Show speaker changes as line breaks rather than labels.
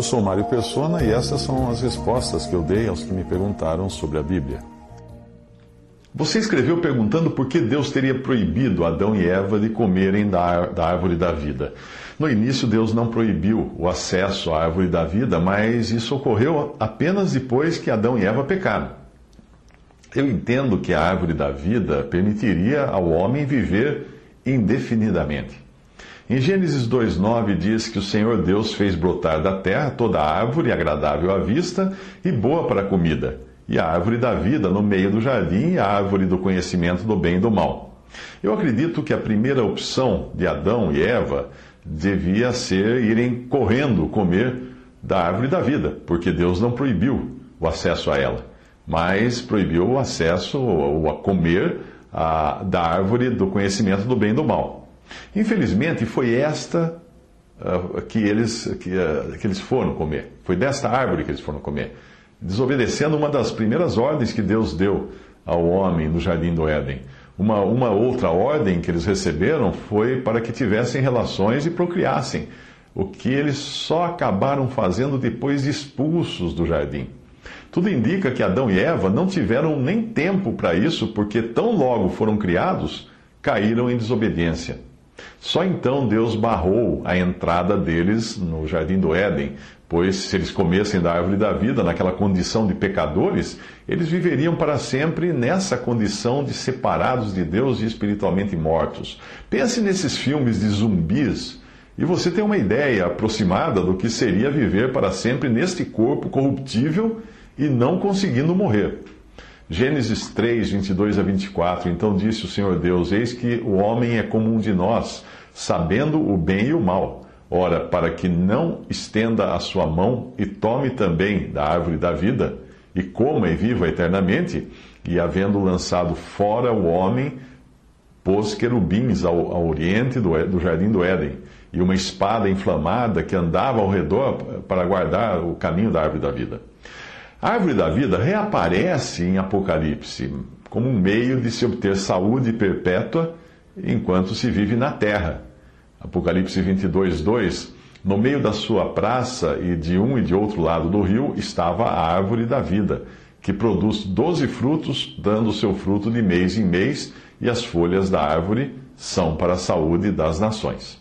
Eu sou Mário Persona e essas são as respostas que eu dei aos que me perguntaram sobre a Bíblia. Você escreveu perguntando por que Deus teria proibido Adão e Eva de comerem da, da árvore da vida. No início, Deus não proibiu o acesso à árvore da vida, mas isso ocorreu apenas depois que Adão e Eva pecaram. Eu entendo que a árvore da vida permitiria ao homem viver indefinidamente. Em Gênesis 2,9 diz que o Senhor Deus fez brotar da terra toda árvore agradável à vista e boa para a comida, e a árvore da vida no meio do jardim e a árvore do conhecimento do bem e do mal. Eu acredito que a primeira opção de Adão e Eva devia ser irem correndo comer da árvore da vida, porque Deus não proibiu o acesso a ela, mas proibiu o acesso ou a comer a, da árvore do conhecimento do bem e do mal. Infelizmente, foi esta uh, que, eles, que, uh, que eles foram comer. Foi desta árvore que eles foram comer, desobedecendo uma das primeiras ordens que Deus deu ao homem no jardim do Éden. Uma, uma outra ordem que eles receberam foi para que tivessem relações e procriassem, o que eles só acabaram fazendo depois de expulsos do jardim. Tudo indica que Adão e Eva não tiveram nem tempo para isso, porque tão logo foram criados, caíram em desobediência. Só então Deus barrou a entrada deles no jardim do Éden, pois se eles comessem da árvore da vida naquela condição de pecadores, eles viveriam para sempre nessa condição de separados de Deus e espiritualmente mortos. Pense nesses filmes de zumbis e você tem uma ideia aproximada do que seria viver para sempre neste corpo corruptível e não conseguindo morrer. Gênesis 3, 22 a 24. Então disse o Senhor Deus: Eis que o homem é como um de nós, sabendo o bem e o mal. Ora, para que não estenda a sua mão e tome também da árvore da vida, e coma e viva eternamente, e havendo lançado fora o homem, pôs querubins ao, ao oriente do, do jardim do Éden, e uma espada inflamada que andava ao redor para guardar o caminho da árvore da vida. A árvore da vida reaparece em Apocalipse como um meio de se obter saúde perpétua enquanto se vive na terra Apocalipse 22, 2. No meio da sua praça e de um e de outro lado do rio estava a árvore da vida, que produz doze frutos, dando seu fruto de mês em mês, e as folhas da árvore são para a saúde das nações.